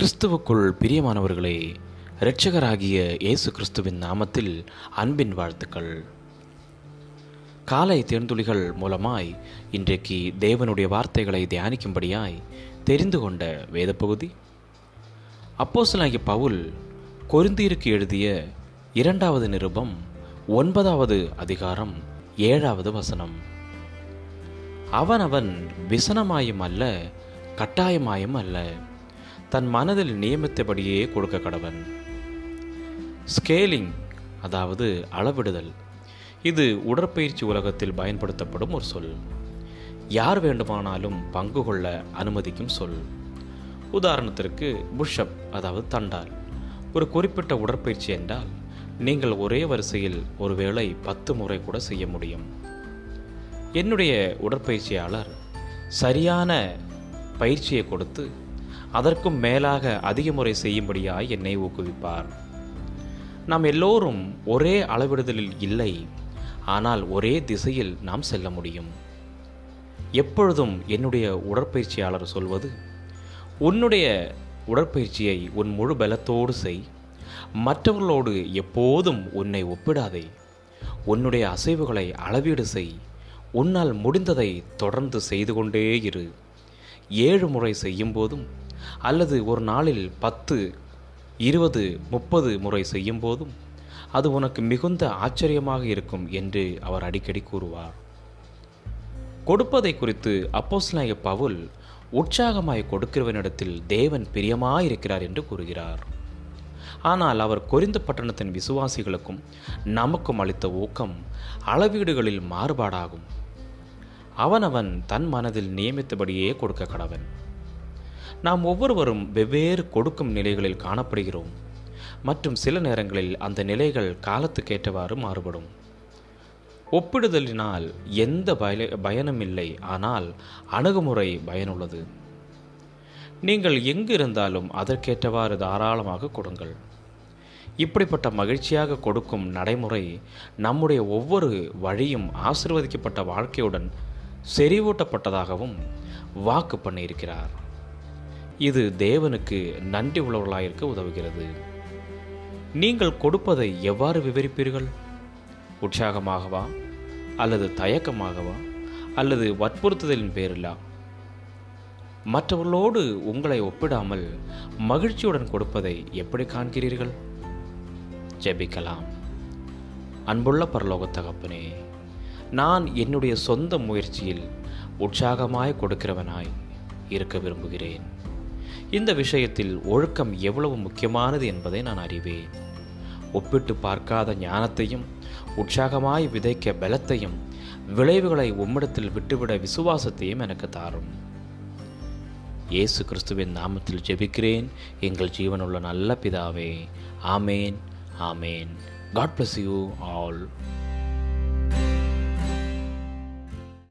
கிறிஸ்துவுக்குள் பிரியமானவர்களே இரட்சகராகிய இயேசு கிறிஸ்துவின் நாமத்தில் அன்பின் வாழ்த்துக்கள். காலை தேர்ந்துளிகள் மூலமாய் இன்றைக்கு தேவனுடைய வார்த்தைகளை தியானிக்கும்படியாய் தெரிந்து கொண்ட வேத பகுதி பவுல் கொருந்தீருக்கு எழுதிய இரண்டாவது நிருபம் ஒன்பதாவது அதிகாரம் ஏழாவது வசனம். அவன் அவன் விசனமாயும் அல்ல கட்டாயமாயும் அல்ல. தன் மனதில் நியமித்தபடியே கொடுக்க கடவன். ஸ்கேலிங் அதாவது அளவிடுதல் இது உடற்பயிற்சி உலகத்தில் பயன்படுத்தப்படும் ஒரு சொல். யார் வேண்டுமானாலும் பங்கு கொள்ள அனுமதிக்கும் சொல். உதாரணத்திற்கு புஷ்அப் அதாவது தண்டால். ஒரு குறிப்பிட்ட உடற்பயிற்சி என்றால் நீங்கள் ஒரே வரிசையில் ஒருவேளை பத்து முறை கூட செய்ய முடியும். என்னுடைய உடற்பயிற்சியாளர் சரியான பயிற்சியை கொடுத்து அதற்கும் மேலாக அதிக முறை செய்யும்படியாய் என்னை ஊக்குவிப்பார். நாம் எல்லோரும் ஒரே அளவிடுதலில் இல்லை ஆனால் ஒரே திசையில் நாம் செல்ல முடியும். எப்பொழுதும் என்னுடைய உடற்பயிற்சியாளர் சொல்வது உன்னுடைய உடற்பயிற்சியை உன் முழு பலத்தோடு செய். மற்றவர்களோடு எப்போதும் உன்னை ஒப்பிடாதே. உன்னுடைய அசைவுகளை அளவீடு செய். உன்னால் முடிந்ததை தொடர்ந்து செய்து கொண்டே இரு. ஏழு முறை செய்யும் போதும் அல்லது ஒரு நாளில் பத்து இருபது முப்பது முறை செய்யும் போதும் அது உனக்கு மிகுந்த ஆச்சரியமாக இருக்கும் என்று அவர் அடிக்கடி கூறுவார். கொடுப்பதை குறித்து அப்போஸ்லாய பவுல் உற்சாகமாய் கொடுக்கிறவனிடத்தில் தேவன் பிரியமாயிருக்கிறார் என்று கூறுகிறார். ஆனால் அவர் கொரிந்த பட்டணத்தின் விசுவாசிகளுக்கும் நமக்கும் அளித்த ஊக்கம் அளவீடுகளில் மாறுபாடாகும். அவனவன் தன் மனதில் நியமித்தபடியே கொடுக்க கடவன். நாம் ஒவ்வொருவரும் வெவ்வேறு கொடுக்கும் நிலைகளில் காணப்படுகிறோம். மற்றும் சில நேரங்களில் அந்த நிலைகள் காலத்துக்கேற்றவாறு மாறுபடும். ஒப்பிடுதலினால் எந்த பய பயனும் இல்லை ஆனால் அணுகுமுறை பயனுள்ளது. நீங்கள் எங்கு இருந்தாலும் அதற்கேற்றவாறு தாராளமாக கொடுங்கள். இப்படிப்பட்ட மகிழ்ச்சியாக கொடுக்கும் நடைமுறை நம்முடைய ஒவ்வொரு வழியும் ஆசிர்வதிக்கப்பட்ட வாழ்க்கையுடன் செறிவூட்டப்பட்டதாகவும் வாக்கு பண்ணியிருக்கிறார். இது தேவனுக்கு நன்றி உள்ளவர்களாயிருக்க உதவுகிறது. நீங்கள் கொடுப்பதை எவ்வாறு விவரிப்பீர்கள்? உற்சாகமாகவா? அல்லது தயக்கமாகவா? அல்லது வற்புறுத்துதலின் பேரிலா? மற்றவர்களோடு உங்களை ஒப்பிடாமல் மகிழ்ச்சியுடன் கொடுப்பதை எப்படி காண்கிறீர்கள்? ஜெபிக்கலாம். அன்புள்ள பரலோக தகப்பனே நான் என்னுடைய சொந்த முயற்சியில் உற்சாகமாய் கொடுக்கிறவனாய் இருக்க விரும்புகிறேன். இந்த விஷயத்தில் ஒழுக்கம் எவ்வளவு முக்கியமானது என்பதை நான் அறிவேன். ஒப்பிட்டு பார்க்காத ஞானத்தையும் உற்சாகமாய் விதைக்க பலத்தையும் விளைவுகளை உம்மிடத்தில் விட்டுவிட விசுவாசத்தையும் எனக்கு தாரும். இயேசு கிறிஸ்துவின் நாமத்தில் ஜெபிக்கிறேன். எங்கள் ஜீவனுள்ள நல்ல பிதாவே ஆமேன் ஆமேன். God bless you all